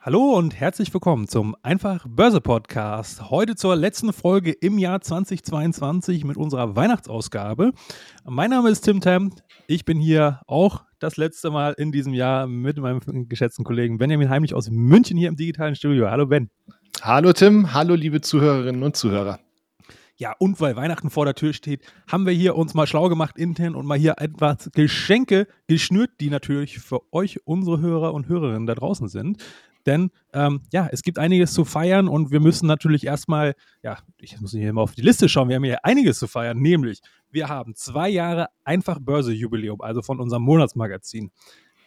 Hallo und herzlich willkommen zum Einfach Börse Podcast. Heute zur letzten Folge im Jahr 2022 mit unserer Weihnachtsausgabe. Mein Name ist Tim Tam. Ich bin hier auch das letzte Mal in diesem Jahr mit meinem geschätzten Kollegen Benjamin Heimlich aus München hier im digitalen Studio. Hallo Ben. Hallo Tim, hallo liebe Zuhörerinnen und Zuhörer. Ja, und weil Weihnachten vor der Tür steht, haben wir hier uns mal schlau gemacht intern und mal hier etwas Geschenke geschnürt, die natürlich für euch, unsere Hörer und Hörerinnen da draußen sind. Denn ähm, ja, es gibt einiges zu feiern und wir müssen natürlich erstmal, ja, ich muss hier mal auf die Liste schauen, wir haben hier einiges zu feiern, nämlich wir haben zwei Jahre einfach Börse-Jubiläum, also von unserem Monatsmagazin.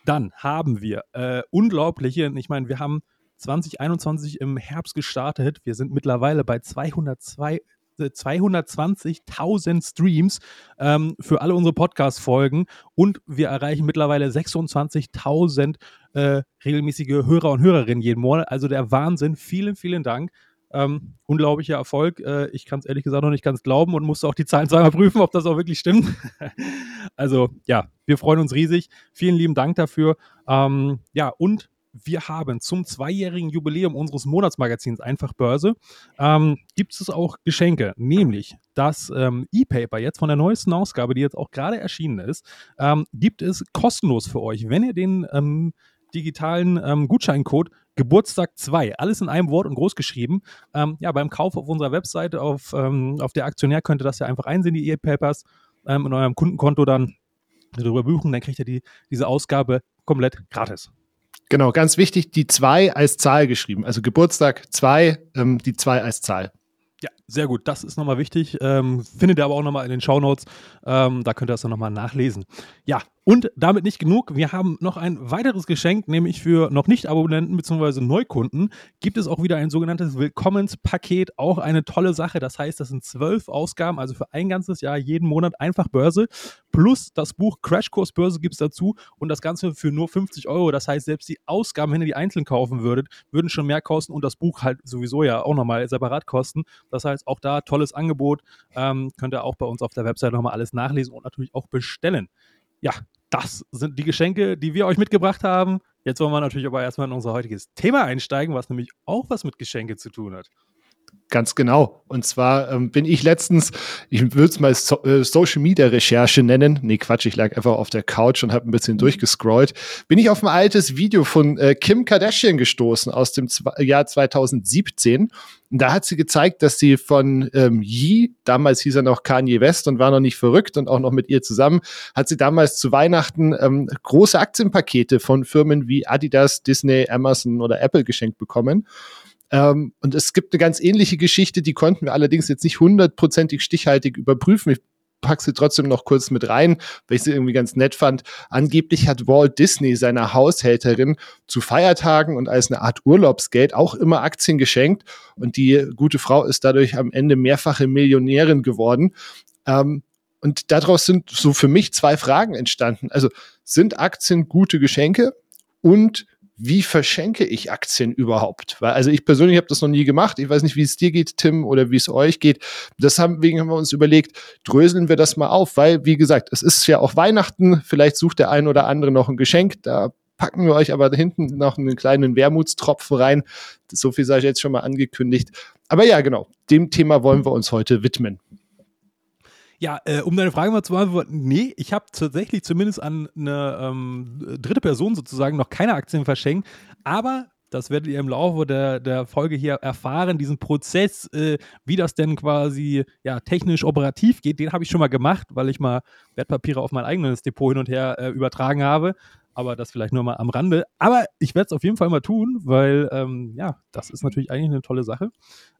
Dann haben wir äh, unglaubliche, ich meine, wir haben 2021 im Herbst gestartet, wir sind mittlerweile bei 202 220.000 Streams ähm, für alle unsere Podcast-Folgen und wir erreichen mittlerweile 26.000 äh, regelmäßige Hörer und Hörerinnen jeden Monat. Also der Wahnsinn. Vielen, vielen Dank. Ähm, unglaublicher Erfolg. Äh, ich kann es ehrlich gesagt noch nicht ganz glauben und musste auch die Zahlen zweimal prüfen, ob das auch wirklich stimmt. also ja, wir freuen uns riesig. Vielen lieben Dank dafür. Ähm, ja, und wir haben zum zweijährigen Jubiläum unseres Monatsmagazins Einfach Börse, ähm, gibt es auch Geschenke, nämlich das ähm, E-Paper jetzt von der neuesten Ausgabe, die jetzt auch gerade erschienen ist, ähm, gibt es kostenlos für euch, wenn ihr den ähm, digitalen ähm, Gutscheincode Geburtstag 2, alles in einem Wort und groß geschrieben. Ähm, ja, beim Kauf auf unserer Webseite, auf, auf der Aktionär könnt ihr das ja einfach einsehen, die E-Papers, in eurem Kundenkonto dann darüber buchen, dann kriegt ihr die, diese Ausgabe komplett gratis. Genau, ganz wichtig, die 2 als Zahl geschrieben. Also Geburtstag 2, ähm, die 2 als Zahl. Ja, sehr gut. Das ist nochmal wichtig. Ähm, findet ihr aber auch nochmal in den Shownotes. Ähm, da könnt ihr das dann nochmal nachlesen. Ja, und damit nicht genug. Wir haben noch ein weiteres Geschenk, nämlich für noch nicht Abonnenten bzw. Neukunden gibt es auch wieder ein sogenanntes Willkommenspaket. Auch eine tolle Sache. Das heißt, das sind zwölf Ausgaben, also für ein ganzes Jahr jeden Monat einfach Börse. Plus das Buch Crashkurs Börse gibt es dazu und das Ganze für nur 50 Euro. Das heißt, selbst die Ausgaben, wenn ihr die einzeln kaufen würdet, würden schon mehr kosten und das Buch halt sowieso ja auch nochmal separat kosten. Das heißt, auch da tolles Angebot. Ähm, könnt ihr auch bei uns auf der Website nochmal alles nachlesen und natürlich auch bestellen ja, das sind die Geschenke, die wir euch mitgebracht haben. Jetzt wollen wir natürlich aber erstmal in unser heutiges Thema einsteigen, was nämlich auch was mit Geschenke zu tun hat. Ganz genau. Und zwar ähm, bin ich letztens, ich würde es mal so, äh, Social Media Recherche nennen. Nee, Quatsch, ich lag einfach auf der Couch und habe ein bisschen mhm. durchgescrollt. Bin ich auf ein altes Video von äh, Kim Kardashian gestoßen aus dem Z Jahr 2017. Und da hat sie gezeigt, dass sie von ähm, Yee, damals hieß er noch Kanye West und war noch nicht verrückt und auch noch mit ihr zusammen, hat sie damals zu Weihnachten ähm, große Aktienpakete von Firmen wie Adidas, Disney, Amazon oder Apple geschenkt bekommen. Ähm, und es gibt eine ganz ähnliche Geschichte, die konnten wir allerdings jetzt nicht hundertprozentig stichhaltig überprüfen. Ich pack sie trotzdem noch kurz mit rein, weil ich sie irgendwie ganz nett fand. Angeblich hat Walt Disney seiner Haushälterin zu Feiertagen und als eine Art Urlaubsgeld auch immer Aktien geschenkt. Und die gute Frau ist dadurch am Ende mehrfache Millionärin geworden. Ähm, und daraus sind so für mich zwei Fragen entstanden. Also sind Aktien gute Geschenke? Und wie verschenke ich Aktien überhaupt? Weil, also ich persönlich habe das noch nie gemacht. Ich weiß nicht, wie es dir geht, Tim, oder wie es euch geht. Deswegen haben wir uns überlegt, dröseln wir das mal auf, weil, wie gesagt, es ist ja auch Weihnachten. Vielleicht sucht der ein oder andere noch ein Geschenk. Da packen wir euch aber hinten noch einen kleinen Wermutstropfen rein. So viel sei ich jetzt schon mal angekündigt. Aber ja, genau, dem Thema wollen wir uns heute widmen. Ja, äh, um deine Frage mal zu beantworten, nee, ich habe tatsächlich zumindest an eine ähm, dritte Person sozusagen noch keine Aktien verschenkt, aber das werdet ihr im Laufe der, der Folge hier erfahren, diesen Prozess, äh, wie das denn quasi ja, technisch operativ geht, den habe ich schon mal gemacht, weil ich mal Wertpapiere auf mein eigenes Depot hin und her äh, übertragen habe aber das vielleicht nur mal am Rande. Aber ich werde es auf jeden Fall mal tun, weil ähm, ja, das ist natürlich eigentlich eine tolle Sache.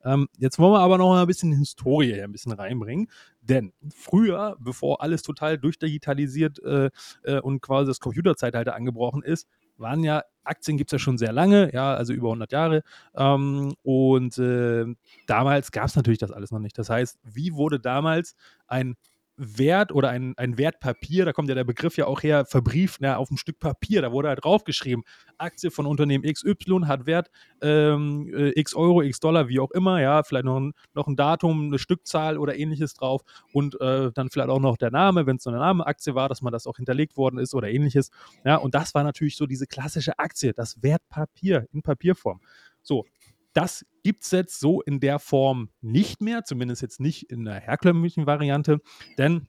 Ähm, jetzt wollen wir aber noch mal ein bisschen Historie hier ein bisschen reinbringen, denn früher, bevor alles total durchdigitalisiert äh, äh, und quasi das Computerzeitalter angebrochen ist, waren ja Aktien gibt es ja schon sehr lange, ja, also über 100 Jahre. Ähm, und äh, damals gab es natürlich das alles noch nicht. Das heißt, wie wurde damals ein Wert oder ein, ein Wertpapier, da kommt ja der Begriff ja auch her, verbrieft ja, auf ein Stück Papier, da wurde halt draufgeschrieben, Aktie von Unternehmen XY hat Wert ähm, äh, x Euro, x Dollar, wie auch immer, ja, vielleicht noch ein, noch ein Datum, eine Stückzahl oder ähnliches drauf und äh, dann vielleicht auch noch der Name, wenn es so eine Name-Aktie war, dass man das auch hinterlegt worden ist oder ähnliches. Ja, und das war natürlich so diese klassische Aktie, das Wertpapier in Papierform. So, das gibt es jetzt so in der Form nicht mehr, zumindest jetzt nicht in der herkömmlichen Variante, denn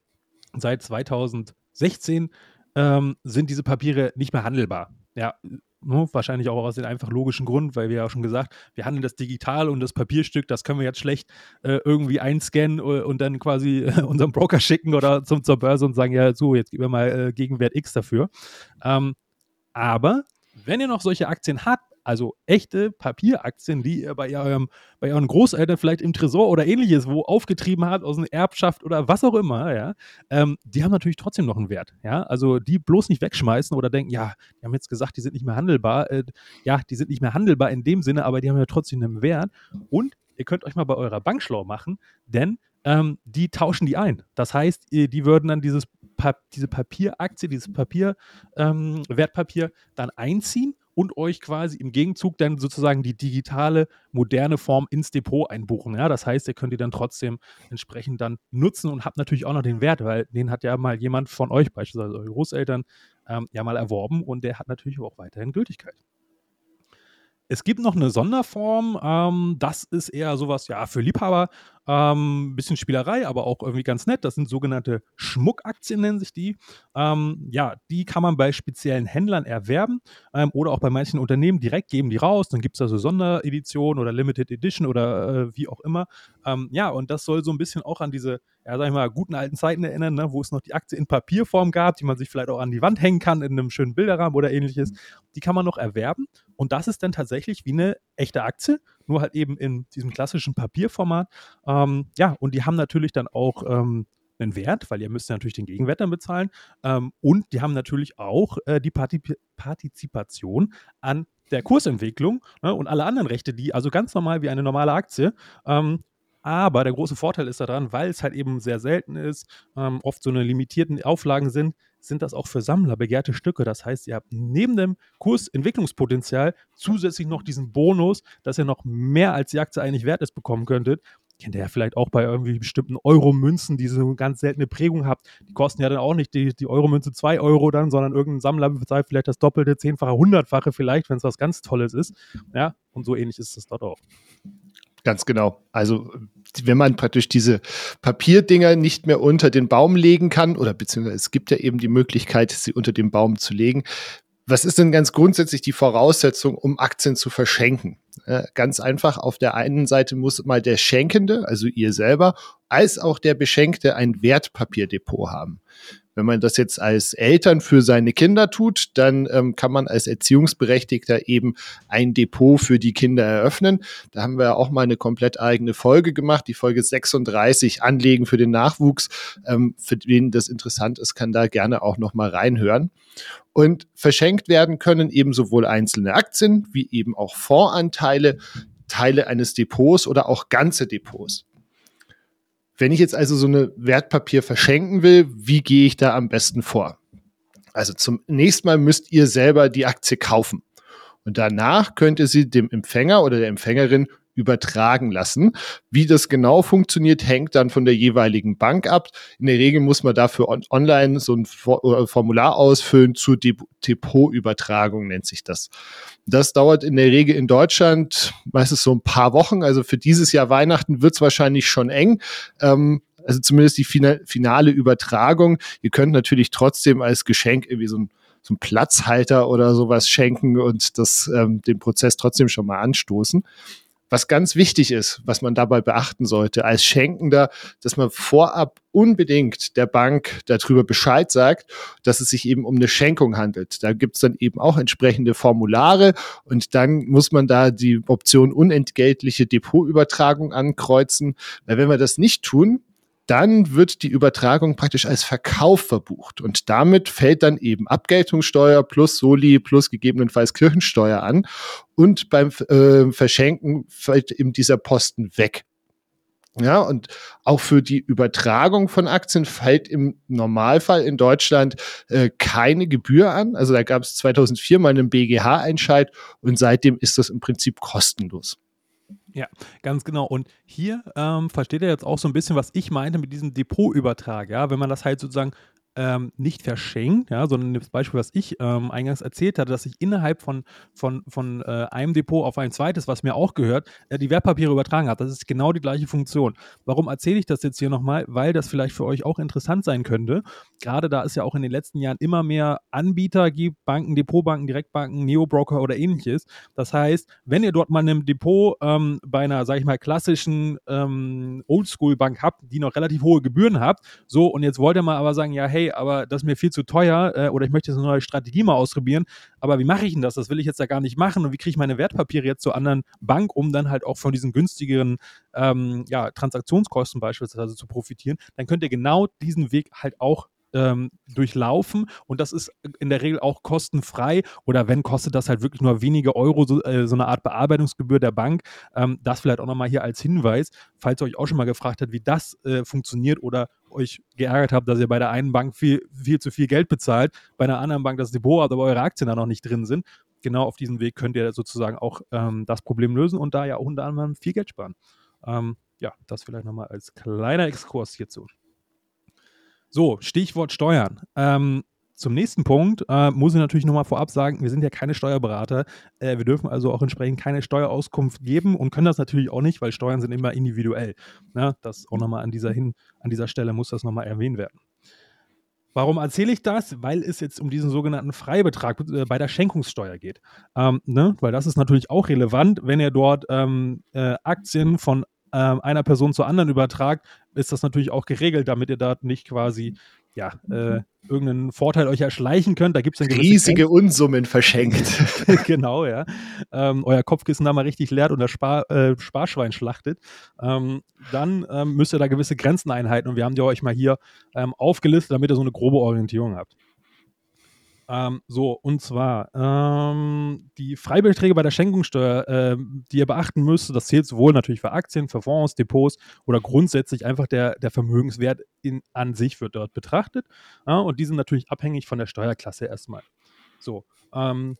seit 2016 ähm, sind diese Papiere nicht mehr handelbar. Ja, ne, wahrscheinlich auch aus dem einfach logischen Grund, weil wir ja schon gesagt, wir handeln das digital und das Papierstück, das können wir jetzt schlecht äh, irgendwie einscannen äh, und dann quasi äh, unserem Broker schicken oder zum, zur Börse und sagen, ja, so, jetzt geben wir mal äh, Gegenwert X dafür. Ähm, aber wenn ihr noch solche Aktien habt, also echte Papieraktien, die ihr bei, eurem, bei euren Großeltern vielleicht im Tresor oder ähnliches, wo aufgetrieben habt, aus einer Erbschaft oder was auch immer, ja, ähm, die haben natürlich trotzdem noch einen Wert. Ja, also die bloß nicht wegschmeißen oder denken, ja, die haben jetzt gesagt, die sind nicht mehr handelbar. Äh, ja, die sind nicht mehr handelbar in dem Sinne, aber die haben ja trotzdem einen Wert. Und ihr könnt euch mal bei eurer Bank schlau machen, denn ähm, die tauschen die ein. Das heißt, die würden dann dieses pa diese Papieraktie, dieses Papier, ähm, Wertpapier dann einziehen und euch quasi im Gegenzug dann sozusagen die digitale, moderne Form ins Depot einbuchen. Ja, das heißt, ihr könnt die dann trotzdem entsprechend dann nutzen und habt natürlich auch noch den Wert, weil den hat ja mal jemand von euch, beispielsweise eure Großeltern, ähm, ja mal erworben und der hat natürlich auch weiterhin Gültigkeit. Es gibt noch eine Sonderform, ähm, das ist eher sowas, ja, für Liebhaber, ähm, bisschen Spielerei, aber auch irgendwie ganz nett. Das sind sogenannte Schmuckaktien, nennen sich die. Ähm, ja, die kann man bei speziellen Händlern erwerben ähm, oder auch bei manchen Unternehmen direkt geben die raus. Dann gibt es da so Sonderedition oder Limited Edition oder äh, wie auch immer. Ähm, ja, und das soll so ein bisschen auch an diese, ja, sag ich mal, guten alten Zeiten erinnern, ne, wo es noch die Aktie in Papierform gab, die man sich vielleicht auch an die Wand hängen kann in einem schönen Bilderrahmen oder ähnliches. Die kann man noch erwerben. Und das ist dann tatsächlich wie eine echte Aktie nur halt eben in diesem klassischen Papierformat. Ähm, ja, und die haben natürlich dann auch ähm, einen Wert, weil ihr müsst natürlich den Gegenwert dann bezahlen. Ähm, und die haben natürlich auch äh, die Partip Partizipation an der Kursentwicklung ne, und alle anderen Rechte, die also ganz normal wie eine normale Aktie. Ähm, aber der große Vorteil ist daran, weil es halt eben sehr selten ist, ähm, oft so eine limitierten Auflagen sind, sind das auch für Sammler begehrte Stücke. Das heißt, ihr habt neben dem Kursentwicklungspotenzial zusätzlich noch diesen Bonus, dass ihr noch mehr als die Aktie eigentlich wert ist bekommen könntet. Kennt ihr ja vielleicht auch bei irgendwie bestimmten Euro-Münzen, die so eine ganz seltene Prägung habt. Die kosten ja dann auch nicht die, die Euro-Münze 2 Euro dann, sondern irgendein Sammler bezahlt vielleicht das Doppelte, Zehnfache, Hundertfache vielleicht, wenn es was ganz Tolles ist. Ja, und so ähnlich ist es dort auch. Ganz genau. Also wenn man praktisch diese Papierdinger nicht mehr unter den Baum legen kann, oder beziehungsweise es gibt ja eben die Möglichkeit, sie unter den Baum zu legen. Was ist denn ganz grundsätzlich die Voraussetzung, um Aktien zu verschenken? Ganz einfach, auf der einen Seite muss mal der Schenkende, also ihr selber, als auch der Beschenkte ein Wertpapierdepot haben. Wenn man das jetzt als Eltern für seine Kinder tut, dann ähm, kann man als Erziehungsberechtigter eben ein Depot für die Kinder eröffnen. Da haben wir auch mal eine komplett eigene Folge gemacht, die Folge 36, Anlegen für den Nachwuchs. Ähm, für wen das interessant ist, kann da gerne auch noch mal reinhören. Und verschenkt werden können eben sowohl einzelne Aktien wie eben auch Fondsanteile, Teile eines Depots oder auch ganze Depots. Wenn ich jetzt also so eine Wertpapier verschenken will, wie gehe ich da am besten vor? Also zunächst mal müsst ihr selber die Aktie kaufen. Und danach könnt ihr sie dem Empfänger oder der Empfängerin übertragen lassen. Wie das genau funktioniert, hängt dann von der jeweiligen Bank ab. In der Regel muss man dafür on online so ein äh, Formular ausfüllen zur Depotübertragung, nennt sich das. Das dauert in der Regel in Deutschland meistens so ein paar Wochen. Also für dieses Jahr Weihnachten wird es wahrscheinlich schon eng. Ähm, also zumindest die finale Übertragung. Ihr könnt natürlich trotzdem als Geschenk irgendwie so ein so ein Platzhalter oder sowas schenken und das ähm, den Prozess trotzdem schon mal anstoßen. Was ganz wichtig ist, was man dabei beachten sollte als Schenkender, dass man vorab unbedingt der Bank darüber Bescheid sagt, dass es sich eben um eine Schenkung handelt. Da gibt es dann eben auch entsprechende Formulare und dann muss man da die Option unentgeltliche Depotübertragung ankreuzen. Weil wenn wir das nicht tun, dann wird die Übertragung praktisch als Verkauf verbucht und damit fällt dann eben Abgeltungssteuer plus Soli plus gegebenenfalls Kirchensteuer an und beim äh, Verschenken fällt eben dieser Posten weg. Ja, und auch für die Übertragung von Aktien fällt im Normalfall in Deutschland äh, keine Gebühr an. Also da gab es 2004 mal einen BGH-Entscheid und seitdem ist das im Prinzip kostenlos. Ja, ganz genau. Und hier ähm, versteht ihr jetzt auch so ein bisschen, was ich meinte mit diesem Depotübertrag. Ja, wenn man das halt sozusagen ähm, nicht verschenkt, ja, sondern das Beispiel, was ich ähm, eingangs erzählt hatte, dass ich innerhalb von, von, von äh, einem Depot auf ein zweites, was mir auch gehört, äh, die Wertpapiere übertragen habe. Das ist genau die gleiche Funktion. Warum erzähle ich das jetzt hier nochmal? Weil das vielleicht für euch auch interessant sein könnte. Gerade da es ja auch in den letzten Jahren immer mehr Anbieter gibt, Banken, Depotbanken, Direktbanken, Neobroker oder ähnliches. Das heißt, wenn ihr dort mal ein Depot ähm, bei einer, sag ich mal, klassischen ähm, Oldschool-Bank habt, die noch relativ hohe Gebühren habt, so und jetzt wollt ihr mal aber sagen, ja, hey, hey, aber das ist mir viel zu teuer äh, oder ich möchte jetzt eine neue Strategie mal ausprobieren, aber wie mache ich denn das? Das will ich jetzt ja gar nicht machen und wie kriege ich meine Wertpapiere jetzt zur anderen Bank, um dann halt auch von diesen günstigeren ähm, ja, Transaktionskosten beispielsweise zu profitieren, dann könnt ihr genau diesen Weg halt auch ähm, durchlaufen und das ist in der Regel auch kostenfrei oder wenn kostet das halt wirklich nur wenige Euro, so, äh, so eine Art Bearbeitungsgebühr der Bank. Ähm, das vielleicht auch nochmal hier als Hinweis, falls ihr euch auch schon mal gefragt habt, wie das äh, funktioniert oder euch geärgert habt, dass ihr bei der einen Bank viel, viel zu viel Geld bezahlt, bei einer anderen Bank das Depot habt, aber eure Aktien da noch nicht drin sind. Genau auf diesem Weg könnt ihr sozusagen auch ähm, das Problem lösen und da ja auch unter anderem viel Geld sparen. Ähm, ja, das vielleicht nochmal als kleiner Exkurs hierzu. So, Stichwort Steuern. Ähm, zum nächsten Punkt äh, muss ich natürlich nochmal vorab sagen, wir sind ja keine Steuerberater. Äh, wir dürfen also auch entsprechend keine Steuerauskunft geben und können das natürlich auch nicht, weil Steuern sind immer individuell. Ne? Das auch nochmal an dieser, hin, an dieser Stelle muss das nochmal erwähnt werden. Warum erzähle ich das? Weil es jetzt um diesen sogenannten Freibetrag äh, bei der Schenkungssteuer geht. Ähm, ne? Weil das ist natürlich auch relevant, wenn ihr dort ähm, äh, Aktien von ähm, einer Person zur anderen übertragt, ist das natürlich auch geregelt, damit ihr da nicht quasi ja, äh, irgendeinen Vorteil euch erschleichen könnt. Da gibt es riesige Grenzen. Unsummen verschenkt. genau, ja. Ähm, euer Kopfkissen da mal richtig leert und das Spar, äh, Sparschwein schlachtet. Ähm, dann ähm, müsst ihr da gewisse Grenzen einhalten und wir haben die euch mal hier ähm, aufgelistet, damit ihr so eine grobe Orientierung habt. Ähm, so, und zwar ähm, die Freibeträge bei der Schenkungssteuer, äh, die ihr beachten müsst, das zählt sowohl natürlich für Aktien, für Fonds, Depots oder grundsätzlich einfach der, der Vermögenswert in, an sich wird dort betrachtet. Ja, und die sind natürlich abhängig von der Steuerklasse erstmal. So, ähm,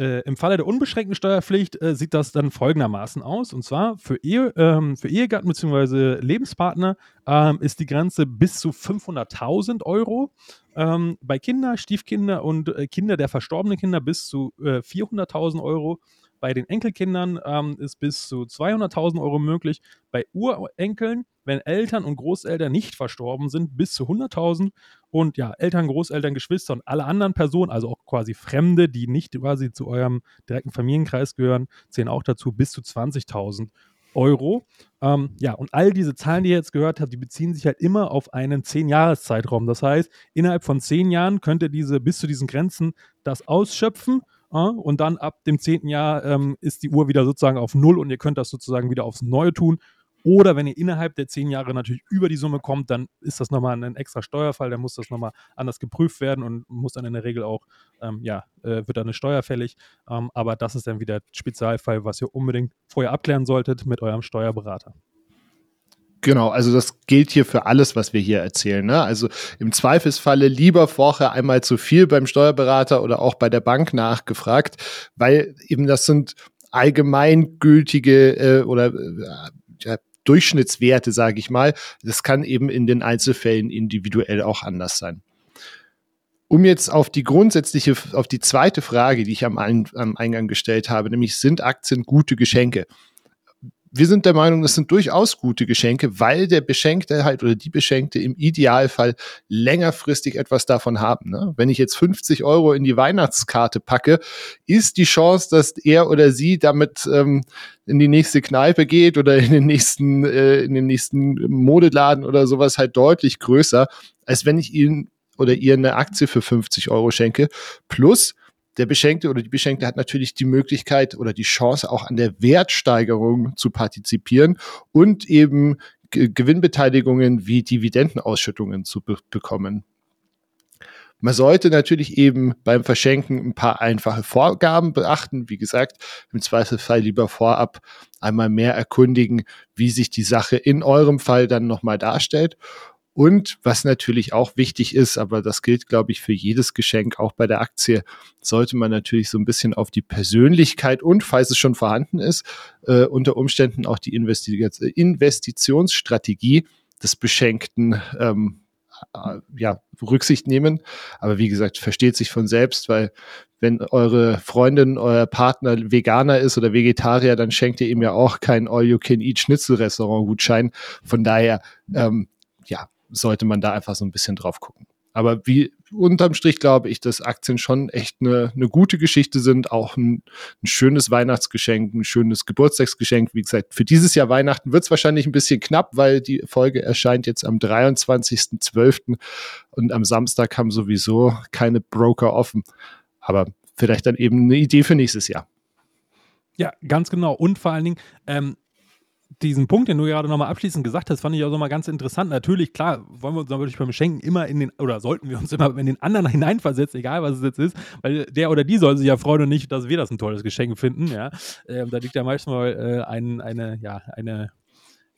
äh, Im Falle der unbeschränkten Steuerpflicht äh, sieht das dann folgendermaßen aus. Und zwar für, Ehe, ähm, für Ehegatten bzw. Lebenspartner ähm, ist die Grenze bis zu 500.000 Euro. Ähm, bei Kinder, Stiefkinder und äh, Kinder der verstorbenen Kinder bis zu äh, 400.000 Euro. Bei den Enkelkindern ähm, ist bis zu 200.000 Euro möglich. Bei Urenkeln, wenn Eltern und Großeltern nicht verstorben sind, bis zu 100.000. Und ja, Eltern, Großeltern, Geschwister und alle anderen Personen, also auch quasi Fremde, die nicht quasi zu eurem direkten Familienkreis gehören, zählen auch dazu bis zu 20.000 Euro. Ähm, ja, und all diese Zahlen, die ihr jetzt gehört habt, die beziehen sich halt immer auf einen 10-Jahres-Zeitraum. Das heißt, innerhalb von 10 Jahren könnt ihr diese bis zu diesen Grenzen das ausschöpfen und dann ab dem zehnten Jahr ähm, ist die Uhr wieder sozusagen auf Null und ihr könnt das sozusagen wieder aufs Neue tun. Oder wenn ihr innerhalb der zehn Jahre natürlich über die Summe kommt, dann ist das nochmal ein extra Steuerfall, dann muss das nochmal anders geprüft werden und muss dann in der Regel auch, ähm, ja, äh, wird dann eine Steuer fällig. Ähm, aber das ist dann wieder Spezialfall, was ihr unbedingt vorher abklären solltet mit eurem Steuerberater. Genau, also das gilt hier für alles, was wir hier erzählen. Ne? Also im Zweifelsfalle lieber vorher einmal zu viel beim Steuerberater oder auch bei der Bank nachgefragt, weil eben das sind allgemeingültige äh, oder äh, Durchschnittswerte, sage ich mal. Das kann eben in den Einzelfällen individuell auch anders sein. Um jetzt auf die grundsätzliche, auf die zweite Frage, die ich am, am Eingang gestellt habe, nämlich sind Aktien gute Geschenke? Wir sind der Meinung, das sind durchaus gute Geschenke, weil der Beschenkte halt oder die Beschenkte im Idealfall längerfristig etwas davon haben. Ne? Wenn ich jetzt 50 Euro in die Weihnachtskarte packe, ist die Chance, dass er oder sie damit ähm, in die nächste Kneipe geht oder in den nächsten, äh, in den nächsten Modeladen oder sowas halt deutlich größer, als wenn ich ihnen oder ihr eine Aktie für 50 Euro schenke. Plus, der Beschenkte oder die Beschenkte hat natürlich die Möglichkeit oder die Chance, auch an der Wertsteigerung zu partizipieren und eben Gewinnbeteiligungen wie Dividendenausschüttungen zu be bekommen. Man sollte natürlich eben beim Verschenken ein paar einfache Vorgaben beachten. Wie gesagt, im Zweifelsfall lieber vorab einmal mehr erkundigen, wie sich die Sache in eurem Fall dann nochmal darstellt. Und was natürlich auch wichtig ist, aber das gilt, glaube ich, für jedes Geschenk, auch bei der Aktie, sollte man natürlich so ein bisschen auf die Persönlichkeit und, falls es schon vorhanden ist, äh, unter Umständen auch die Investi Investitionsstrategie des Beschenkten ähm, äh, ja, Rücksicht nehmen. Aber wie gesagt, versteht sich von selbst, weil wenn eure Freundin, euer Partner Veganer ist oder Vegetarier, dann schenkt ihr ihm ja auch kein All-You-Can-Eat-Schnitzel-Restaurant-Gutschein. Von daher, ähm, ja, sollte man da einfach so ein bisschen drauf gucken. Aber wie unterm Strich glaube ich, dass Aktien schon echt eine, eine gute Geschichte sind, auch ein, ein, schönes Weihnachtsgeschenk, ein schönes Geburtstagsgeschenk. Wie gesagt, für dieses Jahr Weihnachten wird es wahrscheinlich ein bisschen knapp, weil die Folge erscheint jetzt am 23.12. und am Samstag haben sowieso keine Broker offen. Aber vielleicht dann eben eine Idee für nächstes Jahr. Ja, ganz genau. Und vor allen Dingen, ähm, diesen Punkt, den du gerade nochmal abschließend gesagt hast, fand ich auch nochmal ganz interessant. Natürlich, klar, wollen wir uns natürlich beim Schenken immer in den, oder sollten wir uns immer in den anderen hineinversetzen, egal was es jetzt ist, weil der oder die soll sich ja freuen und nicht, dass wir das ein tolles Geschenk finden, ja. Ähm, da liegt ja manchmal äh, ein, eine, ja, eine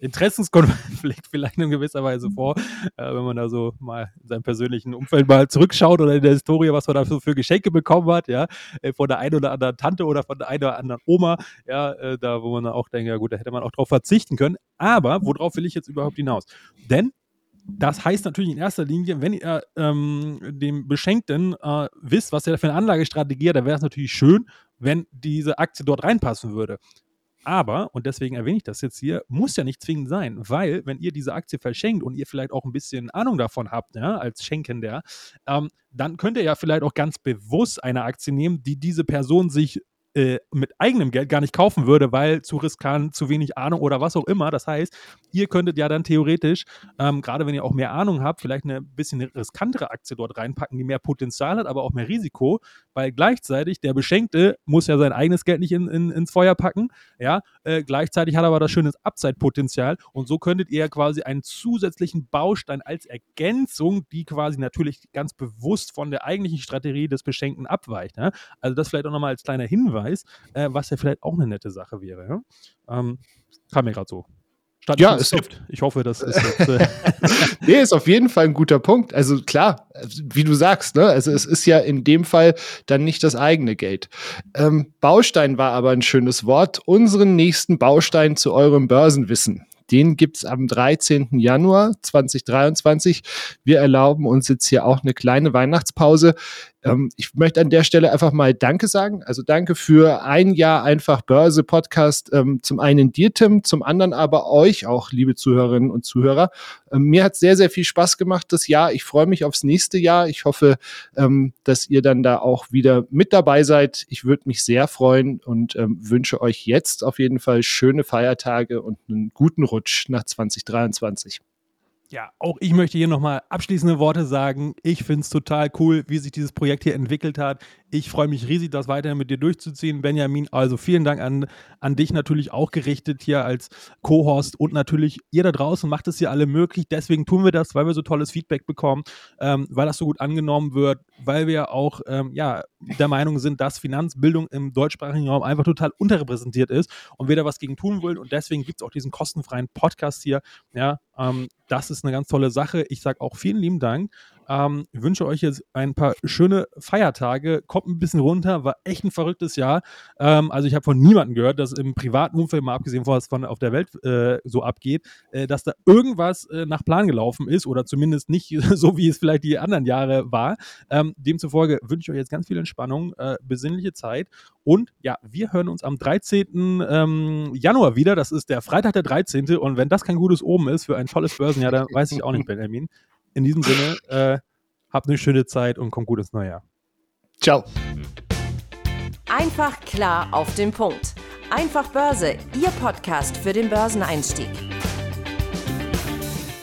Interessenskonflikt vielleicht in gewisser Weise vor, äh, wenn man da so mal in seinem persönlichen Umfeld mal zurückschaut oder in der Historie, was man da so für Geschenke bekommen hat, ja, äh, von der einen oder anderen Tante oder von der einen oder anderen Oma, ja, äh, da wo man auch denkt, ja gut, da hätte man auch drauf verzichten können. Aber worauf will ich jetzt überhaupt hinaus? Denn das heißt natürlich in erster Linie, wenn ihr ähm, dem Beschenkten äh, wisst, was er für eine Anlagestrategie hat, dann wäre es natürlich schön, wenn diese Aktie dort reinpassen würde. Aber, und deswegen erwähne ich das jetzt hier, muss ja nicht zwingend sein, weil wenn ihr diese Aktie verschenkt und ihr vielleicht auch ein bisschen Ahnung davon habt, ja, als Schenkender, ähm, dann könnt ihr ja vielleicht auch ganz bewusst eine Aktie nehmen, die diese Person sich äh, mit eigenem Geld gar nicht kaufen würde, weil zu riskant, zu wenig Ahnung oder was auch immer. Das heißt, ihr könntet ja dann theoretisch, ähm, gerade wenn ihr auch mehr Ahnung habt, vielleicht eine bisschen riskantere Aktie dort reinpacken, die mehr Potenzial hat, aber auch mehr Risiko, weil gleichzeitig der Beschenkte muss ja sein eigenes Geld nicht in, in, ins Feuer packen, ja, äh, gleichzeitig hat er aber das schöne Upside-Potenzial und so könntet ihr quasi einen zusätzlichen Baustein als Ergänzung, die quasi natürlich ganz bewusst von der eigentlichen Strategie des Beschenkten abweicht. Ja? Also das vielleicht auch nochmal als kleiner Hinweis, äh, was ja vielleicht auch eine nette Sache wäre. Ja? Ähm, kam mir gerade so. Stand ja, es gibt. Ich hoffe, das ist jetzt, äh nee, ist auf jeden Fall ein guter Punkt. Also klar, wie du sagst, ne? Also es ist ja in dem Fall dann nicht das eigene Geld. Ähm, Baustein war aber ein schönes Wort. Unseren nächsten Baustein zu eurem Börsenwissen. Den gibt's am 13. Januar 2023. Wir erlauben uns jetzt hier auch eine kleine Weihnachtspause. Ähm, ich möchte an der Stelle einfach mal Danke sagen. Also danke für ein Jahr einfach Börse Podcast. Ähm, zum einen dir, Tim, zum anderen aber euch auch, liebe Zuhörerinnen und Zuhörer. Ähm, mir hat sehr, sehr viel Spaß gemacht das Jahr. Ich freue mich aufs nächste Jahr. Ich hoffe, dass ihr dann da auch wieder mit dabei seid. Ich würde mich sehr freuen und wünsche euch jetzt auf jeden Fall schöne Feiertage und einen guten Rutsch nach 2023. Ja, auch ich möchte hier nochmal abschließende Worte sagen. Ich finde es total cool, wie sich dieses Projekt hier entwickelt hat. Ich freue mich riesig, das weiterhin mit dir durchzuziehen, Benjamin. Also vielen Dank an, an dich natürlich auch gerichtet hier als Co-Host und natürlich ihr da draußen macht es hier alle möglich. Deswegen tun wir das, weil wir so tolles Feedback bekommen, ähm, weil das so gut angenommen wird, weil wir auch ähm, ja, der Meinung sind, dass Finanzbildung im deutschsprachigen Raum einfach total unterrepräsentiert ist und wir da was gegen tun wollen. Und deswegen gibt es auch diesen kostenfreien Podcast hier. Ja, ähm, das ist eine ganz tolle Sache. Ich sage auch vielen lieben Dank. Ähm, wünsche euch jetzt ein paar schöne Feiertage. Kommt ein bisschen runter, war echt ein verrücktes Jahr. Ähm, also ich habe von niemandem gehört, dass im privaten Umfeld, mal abgesehen von was von auf der Welt äh, so abgeht, äh, dass da irgendwas äh, nach Plan gelaufen ist oder zumindest nicht so, wie es vielleicht die anderen Jahre war. Ähm, demzufolge wünsche ich euch jetzt ganz viel Entspannung, äh, besinnliche Zeit und ja, wir hören uns am 13. Ähm, Januar wieder. Das ist der Freitag der 13. Und wenn das kein gutes Oben ist für ein tolles Börsenjahr, dann weiß ich auch nicht, Benjamin in diesem Sinne, äh, habt eine schöne Zeit und kommt gut ins neue Jahr. Ciao. Einfach klar auf den Punkt. Einfach Börse, Ihr Podcast für den Börseneinstieg.